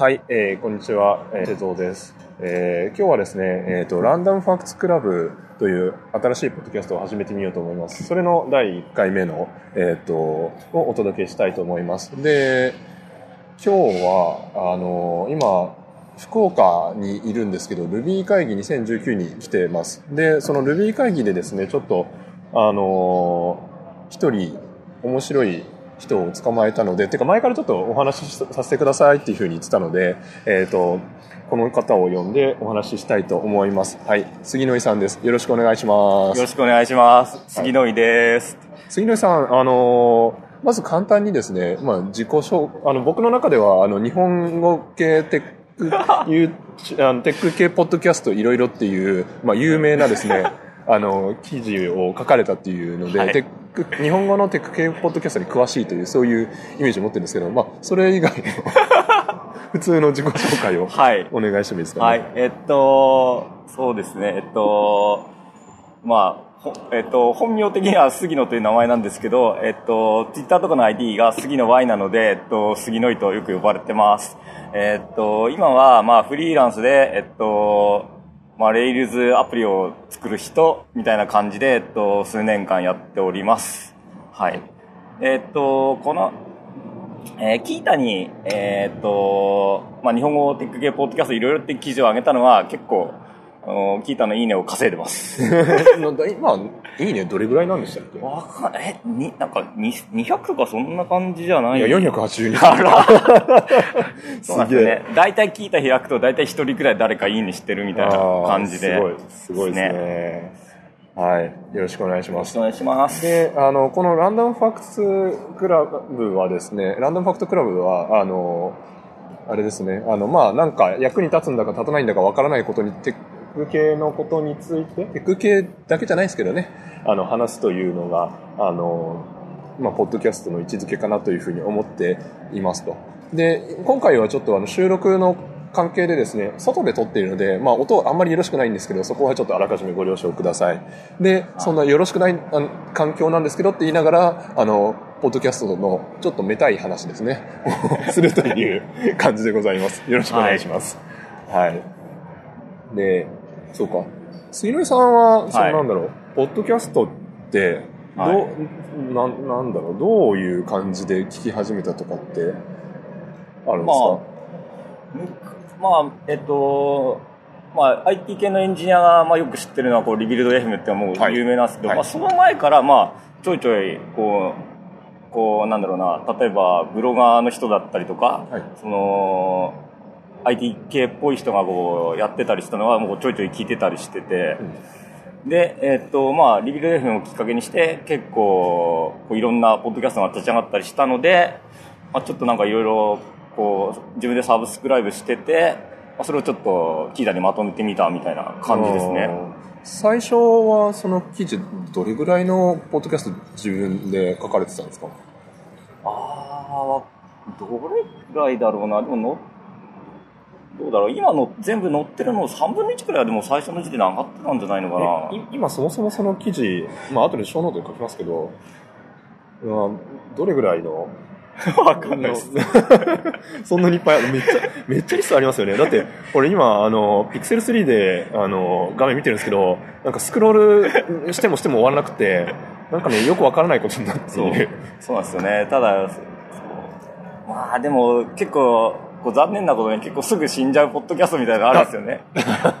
はい、えーこんにちは、えー、瀬蔵です。えー今日はですね、えっ、と、ランダムファクツクラブという新しいポッドキャストを始めてみようと思います。それの第1回目の、えっ、と、をお届けしたいと思います。で、今日は、あの、今、福岡にいるんですけど、Ruby 会議2019に来てます。で、その Ruby 会議でですね、ちょっと、あの、一人面白い人を捕まえたので、てか前からちょっとお話しさせてくださいっていうふうに言ってたので、えっ、と、この方を呼んでお話ししたいと思います。はい。杉野井さんです。よろしくお願いしますよろ。しくお願いします。杉野井です。杉野井さん、あのーまず簡単にですね、まあ、自己紹あの、僕の中では、あの、日本語系テック、あのテック系ポッドキャストいろいろっていう、まあ、有名なですね、あの、記事を書かれたっていうので、はいテック、日本語のテック系ポッドキャストに詳しいという、そういうイメージを持ってるんですけど、まあ、それ以外の、普通の自己紹介をはい。お願いしてもいいですかね。はい。えっと、そうですね。えっと、まあ、ほえっと、本名的には杉野という名前なんですけど、えっと、ツイッターとかの ID が杉野 Y なので、えっと、杉野井とよく呼ばれてます。えっと、今は、まあ、フリーランスで、えっと、まあ、レイルズアプリを作る人みたいな感じで、えっと、数年間やっております。はい。えっと、この、えーキータに、えーっと、まあ、日本語テック系ポッドキャストいろいろって記事を上げたのは結構、あの、キータのいいねを稼いでます。今、いいね、どれぐらいなんでしたっけ？わかんえ、に、なんか、に200とかそんな感じじゃない？いや、482。あら そうなんですよすげね。大体キータ開くと大体一人くらい誰かいいねしてるみたいな感じで。すごい、すごいですね。はい。よろしくお願いします。よろしくお願いします。で、あの、このランダムファクツクラブはですね、ランダムファクトクラブは、あの、あれですね、あの、まあ、なんか役に立つんだか立たないんだかわからないことに、テック系のことについて、テック系だけじゃないですけどね、あの、話すというのが、あの、まあ、ポッドキャストの位置づけかなというふうに思っていますと。で、今回はちょっとあの、収録の関係でですね、外で撮っているので、まあ、音あんまりよろしくないんですけど、そこはちょっとあらかじめご了承ください。で、そんなよろしくないあの環境なんですけどって言いながら、あの、ポッドキャストのちょっとめたい話ですね、するという感じでございます。よろしくお願いします。はい。で、そうか。杉野井さんは、そのはいなんだろう、ポッドキャストって、どう、はい。なん、なんだろう、どういう感じで聞き始めたとかって、あるんですか、まあまあ、えっと、まあ、IT 系のエンジニアが、まあ、よく知ってるのは、こう、リビルド FM ってもうはい。有名なんですけど、はい。まあ、その前から、まあ、ちょいちょい、こう、こう、なんだろうな、例えば、ブロガーの人だったりとか、はい。その、IT 系っぽい人がこう、やってたりしたのは、もうちょいちょい聞いてたりしてて、で、えっと、まあ、リビルド FM をきっかけにして、結構、こういろんなポッドキャストが立ち上がったりしたので、まあ、ちょっとなんかいろいろ、こう、自分でサブスクライブしてて、まあ、それをちょっと、 Qiita にまとめてみたみたいな感じですね。最初はその記事どれぐらいのポッドキャスト自分で書かれてたんですか？ああ、どれぐらいだろうな。でもうだろう。今の全部載ってるの3分の1くらいはでも最初の時点で上がってたんじゃないのかな。今そもそもその記事、まあ後でショーノートに書きますけど、まあ、どれぐらいの？わかんないです。そんなにいっぱいあるめっちゃ、めっちゃリストありますよね。だって、これ今、あの、ピクセル3で、あの、画面見てるんですけど、なんかスクロールしてもしても終わらなくて、なんかね、よくわからないことになってそいうる。そうなんですよね。ただ、まあでも結構、こう残念なことに結構すぐ死んじゃうポッドキャストみたいなのあるんですよね。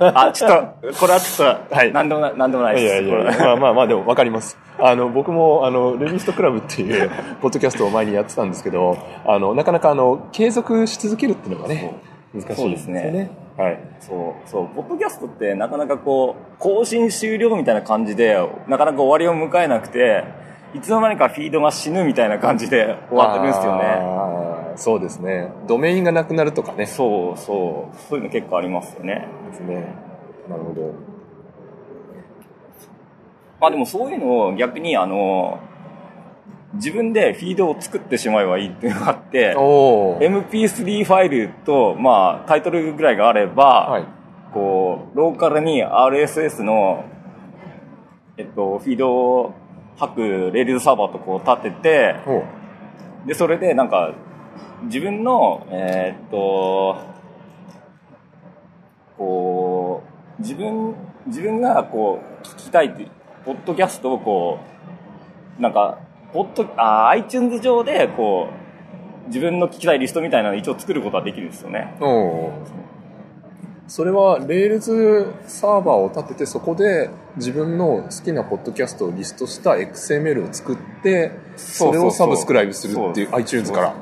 あ、ちょっと、これはちょっと、はいなんでもない、なんでもないです。いやいやいや、まあまあまあ、でもわかります。あの、僕も、あの、ルビストクラブっていう、ポッドキャストを前にやってたんですけど、あの、なかなか、あの、継続し続けるっていうのがね、難しいですそうですね。はい。そう、そう、ポッドキャストってなかなかこう、更新終了みたいな感じで、なかなか終わりを迎えなくて、いつの間にかフィードが死ぬみたいな感じで終わってるんですよね。そうですね。ドメインがなくなるとかね。そうそう、そういうの結構ありますよね。ですね。なるほど。まあでもそういうのを逆にあの、自分でフィードを作ってしまえばいいっていうのがあって、おー MP3 ファイルと、まあ、タイトルぐらいがあれば、はい。こう、ローカルに RSS の、えっと、フィードを吐くレールズサーバーとこう立てて、で、それでなんか、自分の、えーっと、こう、自分、自分がこう、聞きたいってポッドキャストをこう、なんか、ポッド、あー iTunes 上でこう、自分の聞きたいリストみたいなのを一応作ることはできるんですよね。それは Rails サーバーを立ててそこで自分の好きなポッドキャストをリストした XML を作ってそれをサブスクライブするっていう。iTunes から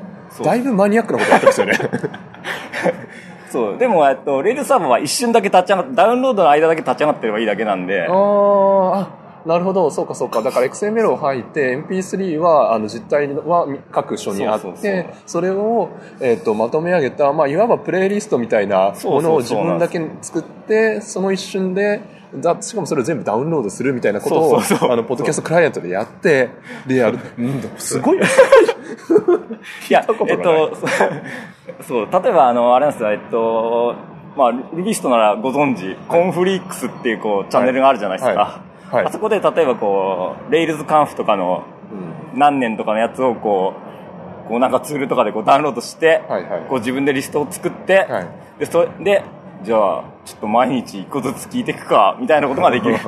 だいぶマニアックなことやってますよね。そう。でも、えっと、レールサーバーは一瞬だけ立ち上がって、ダウンロードの間だけ立ち上がってればいいだけなんで、あーあなるほど。そうかそうか。だから XML を吐いて MP3 はあの実体は各所にあってそれを、えっとまとめ上げた、まあ、いわばプレイリストみたいなものを自分だけ作ってその一瞬でだしかもそれを全部ダウンロードするみたいなことをあのポッドキャストクライアントでやってでやる、う。ん、すごい。ね いやえっと そう、例えば、あの、あれなんですよ、えっと、まあ、ルビストならご存知、コンフリックスっていう、こう、チャンネルがあるじゃないですか。はい。はい。あそこで、例えば、こう、レイルズカンフとかの何年とかのやつを、こう、こうなんかツールとかでこうダウンロードして、はいはい。こう自分でリストを作って、はい。で、それで、じゃあ、ちょっと毎日一個ずつ聞いていくか、みたいなことができる。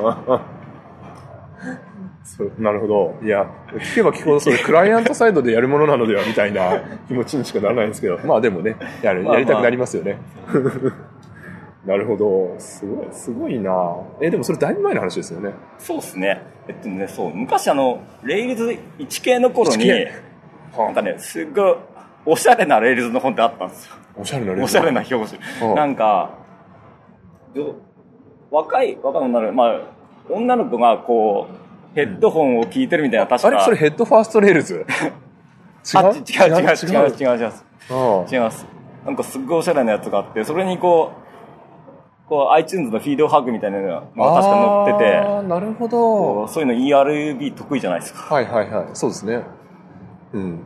そうなるほど。いや、聞けば聞くほどそれクライアントサイドでやるものなのではみたいな気持ちにしかならないんですけど、まあでもね、やる、やりたくなりますよね。なるほど。すごい、すごいなえ、でもそれだいぶ前の話ですよね。そうですね。えっとね、そう、昔あの、レイルズ1系の頃に、1なんかね、すっごい、おしゃれなレイルズの本ってあったんですよ。おしゃれなレおしゃれな表うん紙。なんか、ど若い、若い女の子、まあ、女の子がこう、ヘッドホンを聞いてるみたいな、確かあれそれヘッドファーストレールズ？違う？あ違う違う違う違う？違う違う違うあ違います。なんかすっごいおしゃれなやつがあって、それにこう、こう iTunes のフィードハグみたいなのがあ確か載ってて、あーなるほこどう。そういうの ERB 得意じゃないですか。はいはいはい。そうですね。うん。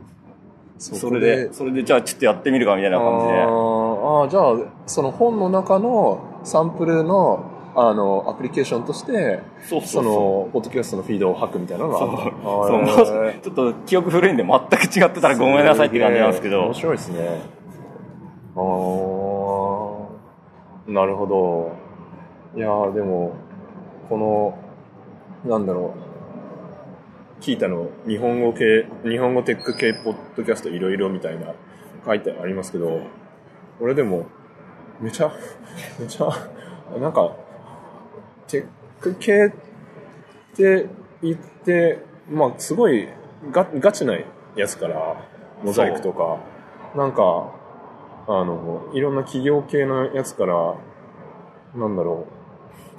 それで、それでじゃあちょっとやってみるかみたいな感じで。あーあーじゃあその本の中のサンプルのあのアプリケーションとしてそうそうそう。のポッドキャストのフィードを吐くみたいなのがあったそう。ちょっと記憶古いんで全く違ってたらごめんなさいって感じなんですけど。面。白いですね。ああなるほど。いやーでもこのなんだろう。聞いたの日本語系日本語テック系ポッドキャストいろいろみたいな書いてありますけど俺でもめちゃめちゃなんかテック系って言ってまあすごいガガチなやつからモザイクとか。なんかあのいろんな企業系のやつからなんだろ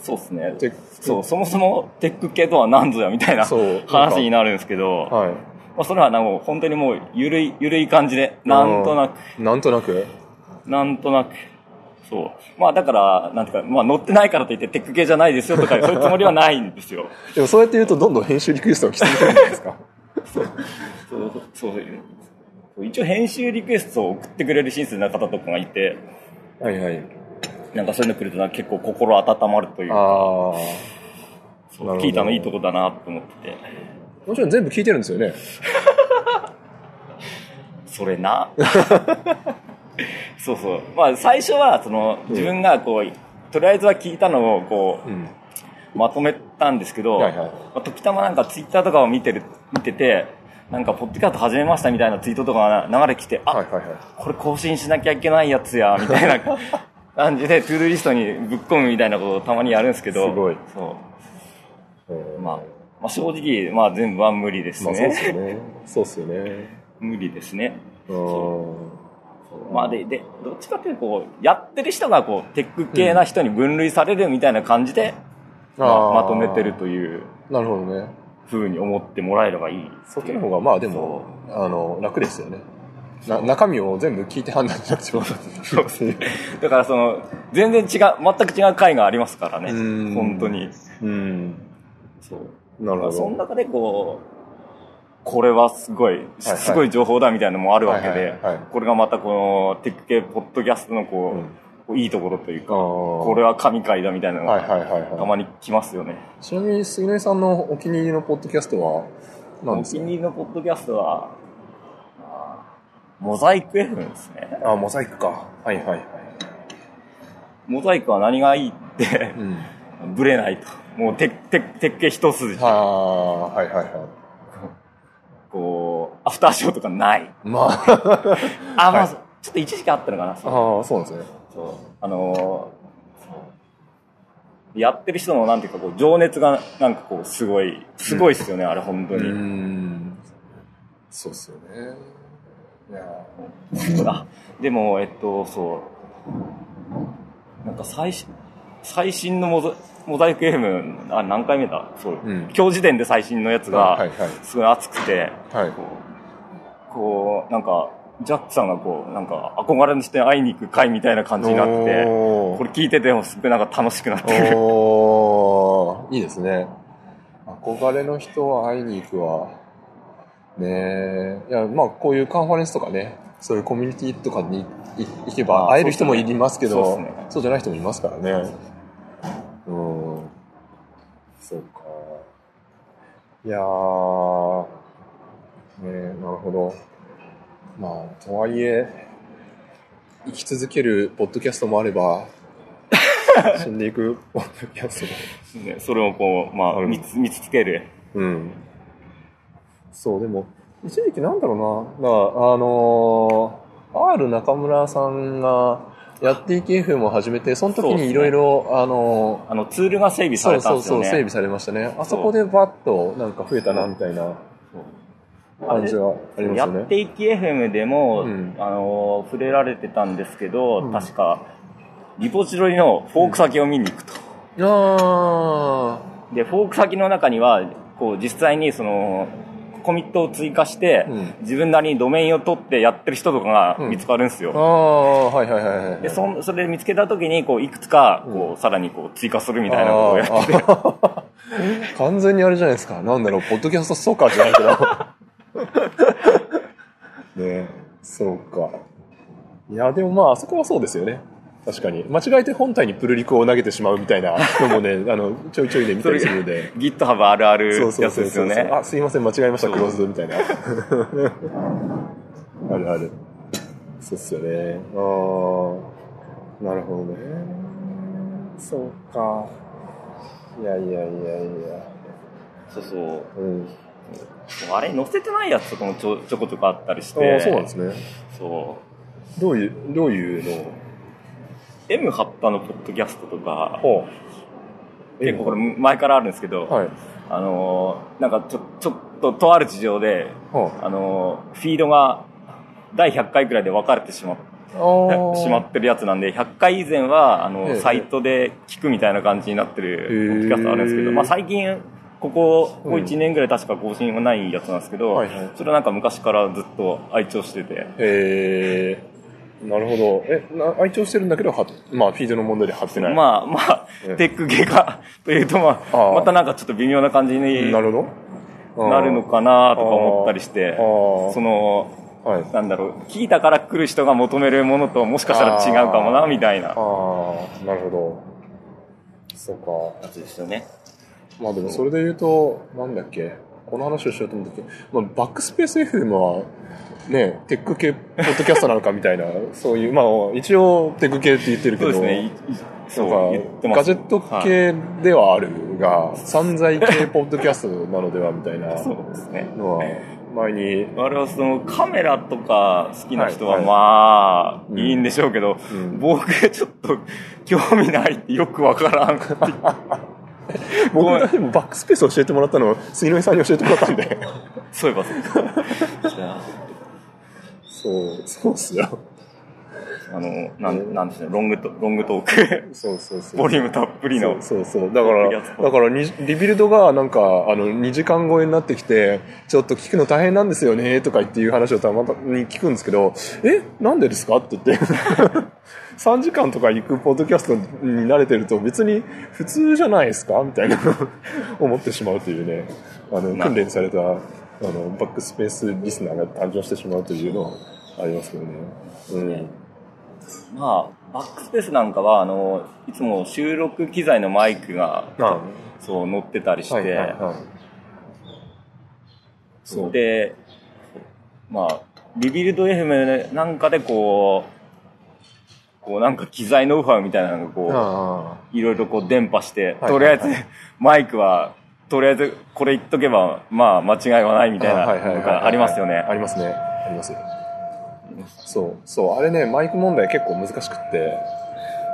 そうですね。う。テック。そう、そもそもテック系とは何ぞやみたいな話になるんですけど、はい。まあ、それはなんか本当にもうゆるい、ゆるい感じで、なんとなく、なんとなく？なんとなく、そう。まあだから、なんていうか、まあ乗ってないからといってテック系じゃないですよとか、そういうつもりはないんですよ。でもそうやって言うとどんどん編集リクエストが来続けるんじゃないですか？そう、そう、そう。一応編集リクエストを送ってくれる親切な方とかがいて、はいはい。なんかそういうの来ると結構心温まるというか、ああそう。聞いたのいいとこだなと思ってて、もちろん全部聞いてるんですよね。それな。そうそう。まあ最初はその自分がこう、とりあえずは聞いたのをこう、うん。まとめたんですけど、はいはい。まあ時たまなんかツイッターとかを見てる、見てて、なんかポッドキャスト始めましたみたいなツイートとかが流れてきて、あ、はいはいはい。これ更新しなきゃいけないやつや、みたいな 感じで、 ToDo リストにぶっ込むみたいなことをたまにやるんですけど、すごい。そう。えー。まあ、まあ正直、まあ全部は無理ですまあそうね。ですよね。そうですよね。無理ですね。う。んまあで、で、どっちかというと、こう、やってる人がこう、テック系な人に分類されるみたいな感じで、まあまとめてるというなるほどねふうに思ってもらえればいい。そっちの方がまあでもあの楽ですよねな中身を全部聞いて判断しなくてもそうですね。だからその、全然違う、全く違う回がありますからねうん。本当に。うんそう。なるほどその中でこう、これはすごい、はいすごい情報だみたいなのもあるわけでこれがまたこのテック系ポッドキャストのこうんう、こういいところというか、ここれは神回だみたいなのはいがたまに来ますよね。いちなみに杉根さんのお気に入りのポッドキャストは何おですか？気に入りのポッドキャストは、あモザイク FM ですね。あ、モザイクか。はいはいはい。モザイクは何がいいってう、ん。ブレないと。もう、て、て、鉄拳一筋。はあ、はいはいはい。アフターショーとかない。まあ、あ、まあ、はいちょっと一時期あったのかな。ああ、そうなんですね。そう。あのーやってる人のなんていうかこう情熱がなんかこうすごいすごいっすよね、あれ本当うに、ん。そうっすよね。いや。あでもえっとそう。なんか最新最新のモザモザイク FM あ何回目だ？そう、うん。今日時点で最新のやつがはいはい。すごい熱くて、はい。こうこうなんかジャックさんがこうなんか憧れにして会いに行く会みたいな感じになってこれ聞いててもすごいなんか楽しくなってくるいいですね。憧れの人は会いに行くわ。ねえ。いや、まあ、こういうカンファレンスとかね、そういうコミュニティとかにい行けばあ会える人もいますけど、そうっすねそうじゃない人もいますからね。うん。そうか。いやー、ねえ、なるほど。まあ、とはいえ、生き続けるポッドキャストもあれば、死んでいくポッドキャストも。ね、それをこう、まあ、うん見つ見つける。うん。そう、でも、一時期なんだろうな、だからあのー R 中村さんがやっていき FM を始めて、その時にいろいろ、あのあの、ツールが整備ーされたそうそうそう、んですよね。整備されましたね。あそこでバッとなんか増えたな、みたいな感じはありますやよね。っていき FM でも、うんあの、触れられてたんですけど、うん確か、リポジトリのフォーク先を見に行くと。あで、フォーク先の中には、こう、実際にその、コミットを追加して、うん自分なりにドメインを取ってやってる人とかがうん見つかるんですー、あよ。あ、はいはいはいはい。で、そんそれで見つけた時に、こう、いくつか、こう、さらにこう、追加するみたいなことをやってて、完全にあれじゃないですか。なんだろう、ポッドキャストストーカーじゃないけど。ねえそうか。いや、でもまあ、あそこはそうですよね。確かに。間違えて本体にプルリクを投げてしまうみたいなのもね、あの、ちょいちょいで見たりするので。GitHub あるあるやつそうそうですよね。あ、すいません、間違えました、クローズドみたいな。あるある。そうっすよね。ああ、なるほどね。そうか。いやいやいやいや。そうそう。うん。あれ載せてないやつとかもちょちょことかあったりしあて。あ、そうなんですね。そう。どういう、どういうの？M ハッタのポッドキャストとか。結構これ前からあるんですけど、はい。あのーなんかちょ、ちょっととある事情で、はあのーフィードが第100回くらいで分かれてしまっあ。ああ。しまってるやつなんで、100回以前は、あの、ええサイトで聞くみたいな感じになってるポッドキャストあるんですけど、まあ最近、ここ、ここうん1年ぐらい確か更新はないやつなんですけど、はいはいそれはなんか昔からずっと愛聴してて、へえ。なるほど。え、な愛聴してるんだけど、は、まあ、フィードの問題で貼ってない。まあまあええ、テック系かというと、まああ、あまたなんかちょっと微妙な感じになるのかなとか思ったりして、その、はい。なんだろう、聞いたから来る人が求めるものともしかしたら違うかもな、みたいなああ、なるほど。そうか。やつですよね。まあでもそれで言うと、なんだっけ、この話をしようと思ったけど、まあ、バックスペース FM は、ね、テック系ポッドキャストなのかみたいな、そういう、まあ一応テック系って言ってるけど、そうですね。そう、言ってます。ガジェット系ではあるが、散財系ポッドキャストなのではみたいな そうですね。のは、前に、我々はそのカメラとか好きな人ははいまあ、うんいいんでしょうけど、うん僕ちょっと興味ないってよくわからん。僕がでもバックスペース教えてもらったのを、杉野井さんに教えてもらったんで。そういえばそうです。じゃあそう、そうっすよ。あの、なん、なんですね、ロングトロングトーク、そうそうそう。ボリュームたっぷりの。そうそうだからだからにリビルドがなんかあの2時間超えになってきてちょっと聞くの大変なんですよねとか言っていう話をたまに聞くんですけどえ？なんでですか？って言って3時間とか行くポッドキャストに慣れてると別に普通じゃないですかみたいな思ってしまうというね。あのな訓練されたあのバックスペースリスナーが誕生してしまうというのはありますけどね。うん。まあ、バックスペースなんかは、あの、いつも収録機材のマイクが、あそう、乗ってたりして、はいはいはい。そう。で、まあ、リビルド FM なんかでこう、こうなんか機材ノウハウみたいなのがこあう、いろいろこう伝播して、はいとりあえずマイクは、とりあえずこれ言っとけば、まあ間違いはないみみたいなのがありますよね。ありますね。あります。そう、そう、あれね、マイク問題結構難しくって、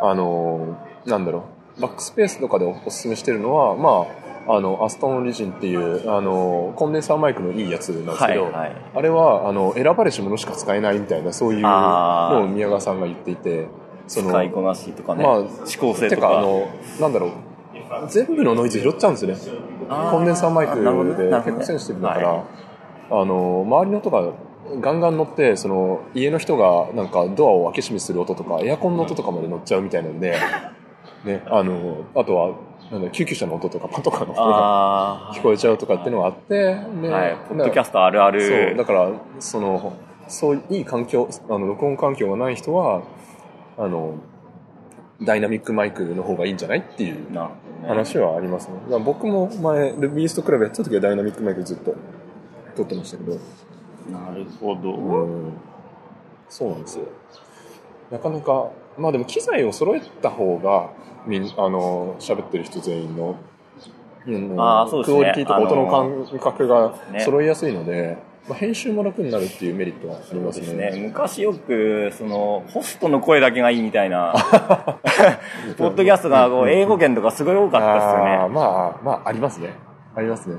あのー、なんだろう、バックスペースとかでおおすすめしてるのは、まあ、あの、アストンオリジンっていう、あのー、コンデンサーマイクのいいやつなんですけど、はいはい。あれは、あの、選ばれし者しか使えないみたいな、そういうのを宮川さんが言っていて、そ使いこなしとかね、まあ指向性てか、あ。の、なんだろう、全部のノイズ拾っちゃうんですよね。コンデンサーマイクで結構センシティブだから、はあの、周りの音がガンガン乗って、その、家の人がなんかドアを開け閉めする音とか、エアコンの音とかまで乗っちゃうみたいなんで、ね、あの、あとは、なんだ救急車の音とかパトカーの音があ聞こえちゃうとかっていうのがあって、ね。あ、はい、ポッドキャストあるある。そう、だから、その、そういい環境、あの、録音環境がない人は、あの、ダイナミックマイクの方がいいんじゃないっていうな話はありますね。だから僕も前、ルビーストクラブやってた時はダイナミックマイクずっと撮ってましたけど、なるほど。うん、そうなんですよ。なかなか、まあでも機材を揃えた方が、みんあの、喋ってる人全員の、うんあーそうですねクオリティとか音の感覚がね揃いやすいので、まあ、編集も楽になるっていうメリットはありますですね。ね。昔よく、その、ホストの声だけがいいみたいな、ポッドキャストがこう英語圏とかすごい多かったですよあーね。まあ、まあ、ありますね。ありますね。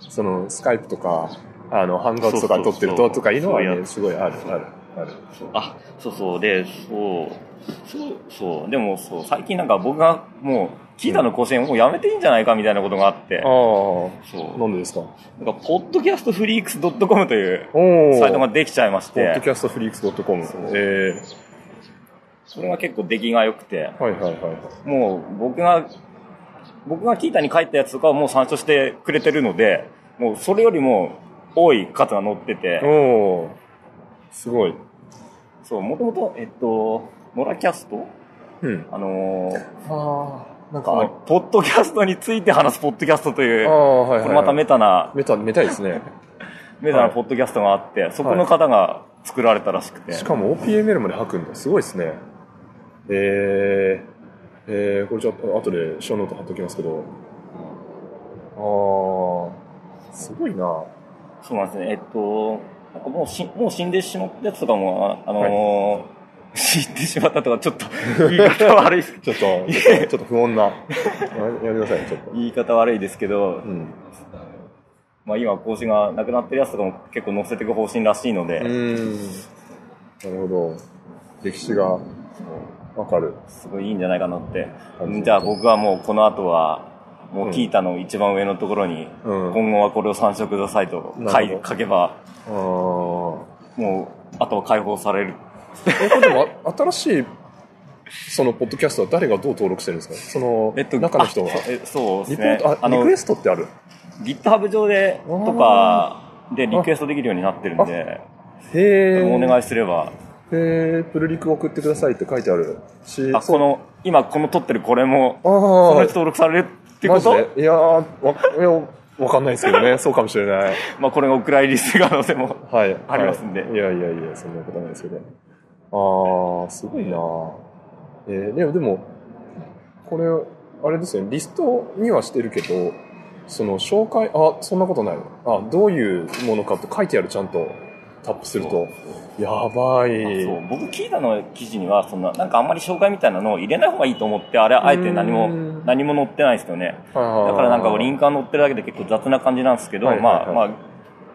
その、スカイプとか、あの、ハンガウトとか撮ってるととかいうのはね、すごいある、ある、ある。あ、そうそう。で、そう、そう、そう。でも、そう、最近なんか僕がもう、キータの更新もうやめていいんじゃないかみたいなことがあって、ああ、そう。なんでですか？なんか、ポッドキャストフリークス .com というおサイトができちゃいましポッドて、キャストフリークス .com。えそれが結構出来が良くて、ー、はいはいはい。もう僕が、僕がキータに書いたやつとかはもう参照してくれてるので、もうそれよりも多い数が載ってて、おおすごい。そう、もともと、えっと、ノラキャスト？うん。あのーああ、なんか、ポッドキャストについて話すポッドキャストという、ああ、はいはい。これまたメタな、メタ、メタですね。メタなポッドキャストがあって、そこの方が作られたらしくて、しかも OPML まで吐くんだ。すごいですね。えー、えー、これちょっと後でショーノート貼っときますけど。ああ、すごいな。そうなんですね。えっと、なんかもうしもう死んでしまったやつとかも、ああのー死んでしまったとか、ちょっと言い方悪い、ちょっと、ちょっと、ちょっと不穏な。ややめてください、ちょっと。言い方悪いですけど、うん。まあ今更新がなくなってるやつとかも結構載せていく方針らしいので。なるほど。歴史がわかる。すごいいいんじゃないかなってうん。じゃあ僕はもうこの後は、もううんキータの一番上のところに、うん。今後はこれを参照くださいと書けば、もう、あとは解放される。え、これでも、あ新しい、その、ポッドキャストは誰がどう登録してるんですか？その、中の人は。あ。そうえそうでリすね。ポート、あ、リのクエ、ストってある？GitHub 上で、とか、でリクエストできるようになってるんで、へえ。お願いすれば、へえ、プルリク送ってくださいって書いてあるし、あ、この、今この撮ってるこれも、あそのあ人登録されるってマこといやーわ、いや、わかんないですけどね。そうかもしれない。まあこれがお蔵入りする可能性も。はい。ありますんではいいやいやいや、そんなことないですけど。ああ、すごいなえー、でも、でも、これ、あれですよね、リストにはしてるけど、その紹介、あ、そんなことない。あ、どういうものかって書いてある、ちゃんと。タップすると。やばい。そう。僕聞いたの記事にはそんななんかあんまり紹介みたいなのを入れない方がいいと思ってあれあえて何もうん。何も載ってないですよね。だからなんかリンクが載ってるだけで結構雑な感じなんですけど、まあまあ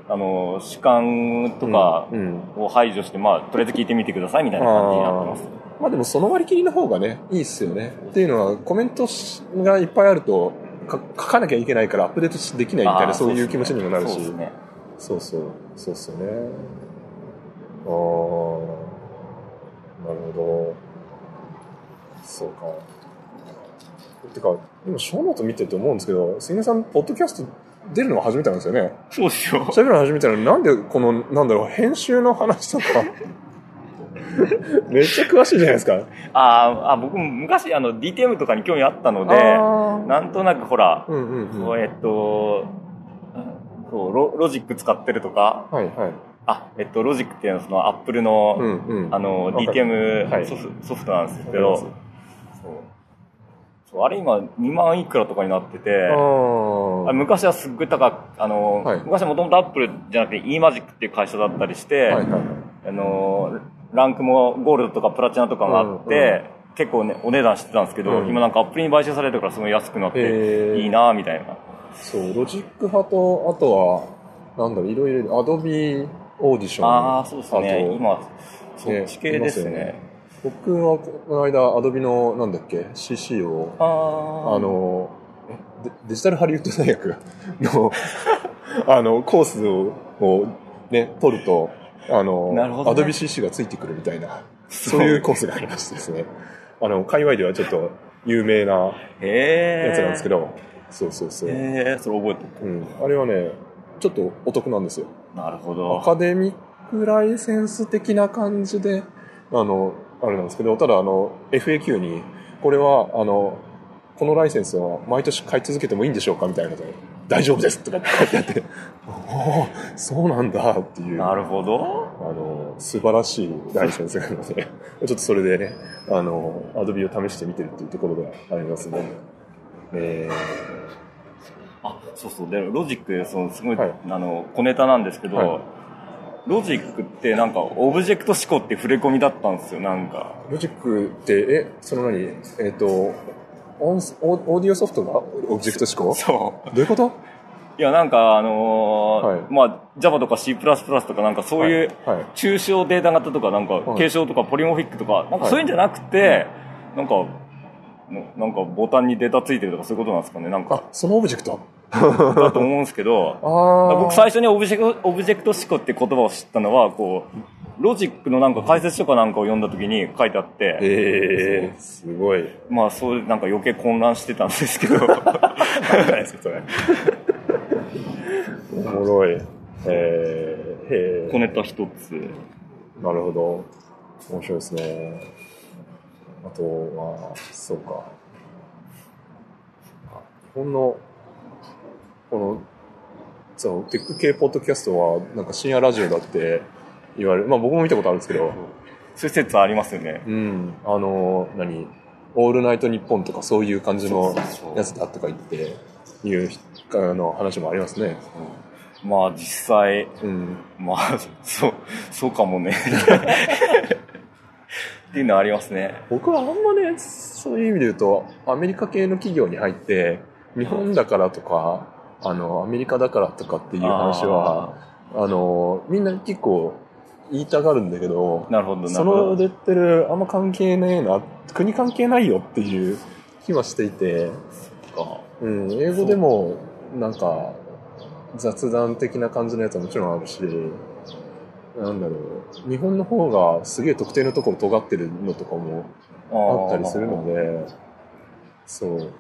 あの主観とかを排除して、まあとりあえず聞いてみてくださいみたいな感じになってます。まあでもその割り切りの方がね、いいっすよね。っていうのは、コメントしがいっぱいあると、か書かなきゃいけないからアップデートしできないみたいな、そういう気持ちにもなるし。そうですねそうそう、そうっすよね。ああ、なるほど。そうか。てか、今、ショーノート見てて思うんですけど、杉根さん、ポッドキャスト出るのが初めてなんですよね。そうですよ喋るの初めてなのに、なんでこの、なんだろう、編集の話とか、めっちゃ詳しいじゃないですか。あーあ僕も昔あの DTM とかに興味あったのでなんとなくほら、うんうんうん。はいえっとそうロロジック使ってるとか。はい。あ、えっと、ロジックっていうのはそのアップルの、うんうん。あの、DTM はい。ソフ,、ソフトなんですけど、そう。そうあれ今2万いくらとかになってて、あ昔はすっごい高く、あの、はい。昔はもともとアップルじゃなくて eMagic っていう会社だったりして、はいはいあの、ランクもゴールドとかプラチナとかもあって、うんうん。結構ね、お値段してたんですけど、うん。今なんかアップルに買収されてるからすごい安くなって、いいなみたいな。そう、ロジック派と、あとは、なんだろう、いろいろ、 Adobe Audition。ああ、そうですね。今、そっち系ですね。ね僕はこの間、 Adobe の、なんだっけ、CC を、あの、えデデジタルハリウッド大学の、あの、コースを、をね、取ると、あの、ねアドビ CC がついてくるみたいな、そういうコースがありましてですね。あの、界隈ではちょっと有名な。やつなんですけど、そうそうそう。へえ、それ覚えてうん。あれはね、ちょっとお得なんですよ。る。なるほアど。カデミックライセンス的な感じで、あの、あれなんですけど、ただあの、FAQ に、これは、あの、このライセンスは毎年買い続けてもいいんでしょうかみたいなことで、大丈夫ですとかって書いてあって、おおそうなんだっていう、なるほど。あの、素晴らしいライセンスがあるので、ちょっとそれでね、あの、 Adobe を試してみてるっていうところがありますね。えあ、そうそう。で、ロジック、その、すごい、はい。あの、小ネタなんですけど、はい。ロジックってなんか、オブジェクト指向って触れ込みだったんですよ、なんか。ー、ロジックって、え、その何？えっ、と、音オオーディオソフトがオブジェクト指向？そう。どういうこと？いや、なんか、あのーはい。まあ、Java とか C++ とかなんかそういう抽象データ型とかなんかはい。継承とかポリモーフィックとか、なんかそういうんじゃなくて、なんか、ななんかボタンにデータついてるとかそういうことなんですかね。なんか、あ、そのオブジェクト？だと思うんですけど。僕最初にオブジェクト、オブジェクト指向って言葉を知ったのは、こう、ロジックのなんか解説書かなんかを読んだ時に書いてあって、ええすごい。まあそういうなんか余計混乱してたんですけど、なんですか、それ。おもろい。えー、へ小ネタ一つ。え。なるほど。面白いですね。あとは、そうか。日本の、この、そう、テック系ポッドキャストは、なんか深夜ラジオだって言われる。まあ僕も見たことあるんですけど、そういう説ありますよね。うん、あの、何オールナイトニッポンとかそういう感じのやつだとか言って、いうあの話もありますね。まあ実際、うん。まあ、そう、そうかもね。っていうのはありますね。僕はあんまね、そういう意味で言うと、アメリカ系の企業に入って、日本だからとか、あの、アメリカだからとかっていう話は、あの、みんな結構言いたがるんだけど、なるほど、なそるほど。の出てる、あんま関係ねえな、国関係ないよっていう気はしていて、かうん、英語でもなんか雑談的な感じのやつはもちろんあるし、なんだろう、日本の方がすげえ特定のところ尖ってるのとかもあったりするので、そう。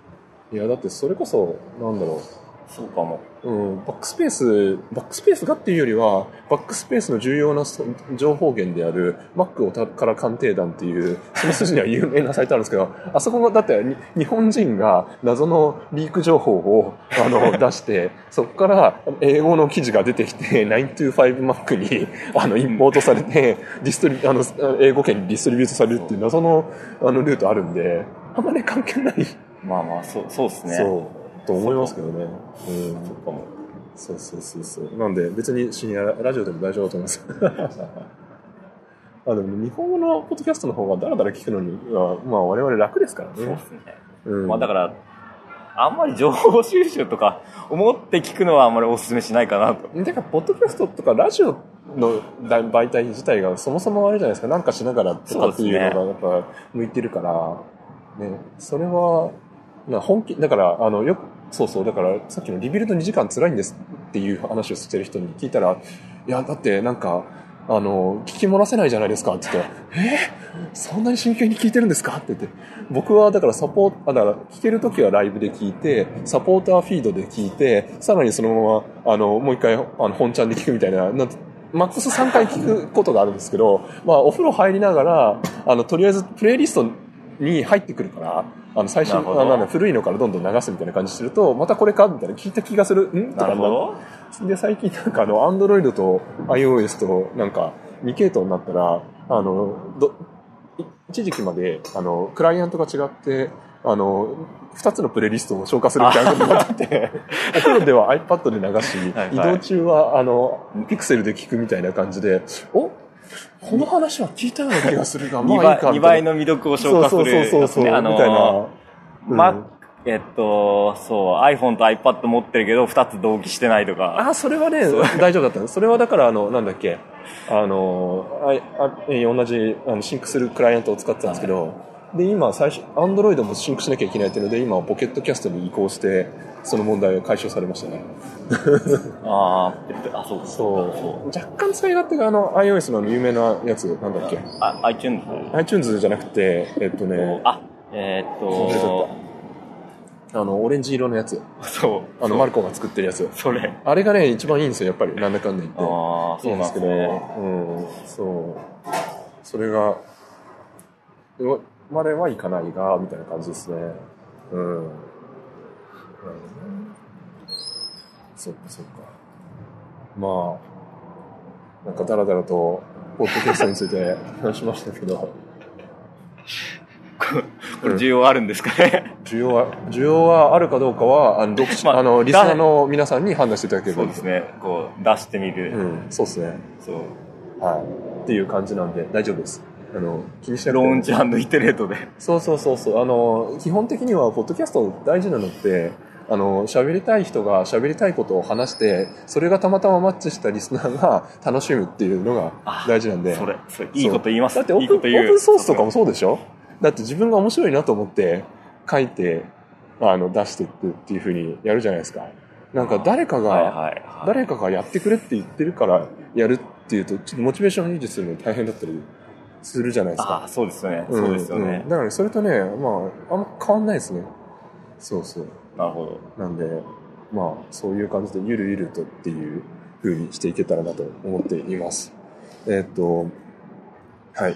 いや、だってそれこそ、なんだろそうかも。う、うん、バックスペース、バックスペースがっていうよりは、バックスペースの重要なそ情報源である Mac をたから鑑定団っていう、その筋には有名なサイトあるんですけど、あそこが、だってに日本人が謎のリーク情報をあの 出して、そこから英語の記事が出てきて、925Mac にあのインポートされて、ディストリあの英語圏にディストリビュートされるっていう謎のあのルートあるんで、あんまね関係ない。まあまあ、そう、そうですね。そう、と思いますけどね。うん、そうかも。そうそうそうそう。なんで、別に深夜ラジオでも大丈夫だと思います。あでも日本語のポッドキャストの方がダラダラ聞くのには、まあ我々楽ですからね。そうですね。うん、まあだから、あんまり情報収集とか思って聞くのはあんまりお勧めしないかなと。てか、ポッドキャストとかラジオの媒体自体がそもそもあれじゃないですか、なんかしながらとかっていうのがやっぱ向いてるから、ね、それは、な本気、だから、あの、よく、そうそう、だからさっきのリビルド2時間辛いんですっていう話をしてる人に聞いたら、いや、だってなんか、あの、聞き漏らせないじゃないですかって。言ったら、え？そんなに真剣に聞いてるんですか？って言って、僕はだからサポート、だから聞けるときはライブで聞いて、サポーターフィードで聞いて、さらにそのまま、あの、もう一回、あの、本ちゃんで聞くみたいな、なんてマックス3回聞くことがあるんですけど、まあ、お風呂入りながら、あの、とりあえずプレイリストに入ってくるから、あの最新あの古いのからどんどん流すみたいな感じしてるとまたこれかみたいな聞いた気がする。ん？とかなる。ほど。で最近なんかあの Android と iOS となんか2系統になったらあのどい一時期まであのクライアントが違ってあの2つのプレイリストを消化するみたいなことになってて お風呂では iPad で流し移動中はあのピクセルで聞くみたいな感じでお？この話は聞いたような気がするがま2あいい倍かみたいな。二倍の魅力を消化するそうそうそうそうやつね。あみたいなの、うん。ま、えっと、そう、iPhone と iPad 持ってるけど、2つ同期してないとか。あ、それはね、大丈夫だった。のそれはだから、あの、なんだっけ、あの、ああえ同じあのシンクするクライアントを使ってたんですけど、で、今、最初、アンドロイドもシンクしなきゃいけないっていうので、今、 Pocket Casts に移行して、その問題が解消されましたね。あーえっとあ、そうそう。若干使い勝手が、あの、iOS の有名なやつ、なんだっけ、あ、iTunes? iTunes じゃなくて、えっとね、あ、えーっと、あの、オレンジ色のやつ。そう。あの、マルコが作ってるやつ。それ。あれがね、一番いいんですよ、やっぱり。なんだかんだ言って。ああ、そうなんですけね。ど、うん、そう。それが、まではいかないが、みたいな感じですね。うん。うんそっかそっか。まあ、なんかダラダラと、ポッドキャストについて話しましたけど、これ需要あるんですかね？需要は、需要はあるかどうかは、あの、まああの、リスナーの皆さんに判断していただければそうですね。こう、出してみる。うん、そうですね。そう。はい。っていう感じなんで、大丈夫です。あの、気にしなくロてーンチイテレートで。そうそうそうそう。あの、基本的には、ポッドキャスト大事なのって、あの、喋りたい人が喋りたいことを話して、それがたまたまマッチしたリスナーが楽しむっていうのがあ大事なんで。それ、それ、いいこと言います。だってオープンオ。ープンソースとかもそうでしょ？だって自分が面白いなと思って書いて、あの、出してっていうふうにやるじゃないですか。なんか誰かが、はいはいはい。誰かがやってくれって言ってるからやるっていうと、ちょっとモチベーション維持するの大変だったりするじゃないですか。ああ、そうですよね。んそうですよねん。だからそれとね、まあ、あんま変わんないですね。そうそう。なるほど。なんで、まあ、そういう感じでゆるゆるとっていう風にしていけたらなと思っています。えーっと、はい。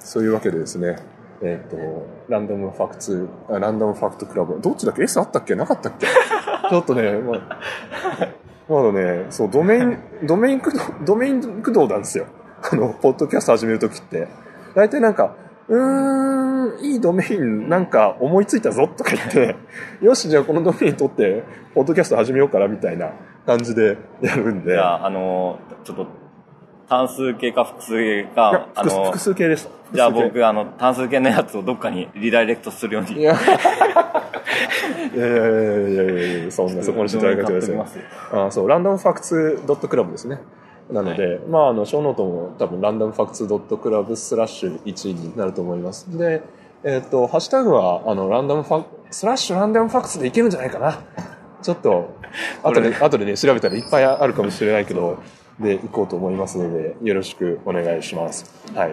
そういうわけでですね、えーっと、ランダムファクツ、あランダムファクトクラブ、どっちだっけ ?S あったっけ？なかったっけ？ちょっとね、まあ、まだね、そう、ドメイン、ドメイン駆動、ドメイン駆動なんですよ。あの、ポッドキャスト始めるときって。大体なんか、うーん、いいドメインなんか思いついたぞとか言って、よし、じゃあこのドメイン取って、ポッドキャスト始めようかなみたいな感じでやるんで。じゃあ、あの、ちょっと、単数形か複数形か、あ複数の複、数形でした。じゃあ僕、あの、単数形のやつをどっかにリダイレクトするように。いや、いやいやいやいやいやそんな、そこにしていただけてください。あそう、 random facts dot club ですね。なので、まあ、あの、ショーノートも多分、 random facts dot club slash 1になると思います。で、えっ、と、ハッシュタグは、あの、ランダムファ、スラッシュランダムファクツでいけるんじゃないかな。ちょっと、後で、後でね、調べたらいっぱいあるかもしれないけど、で、行こうと思いますので、よろしくお願いします。はい。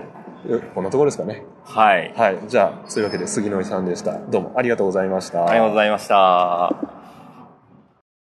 よこんなところですかね。はい。はい。じゃあ、そういうわけで、杉野井さんでした。どうもありがとうございました。ありがとうございました。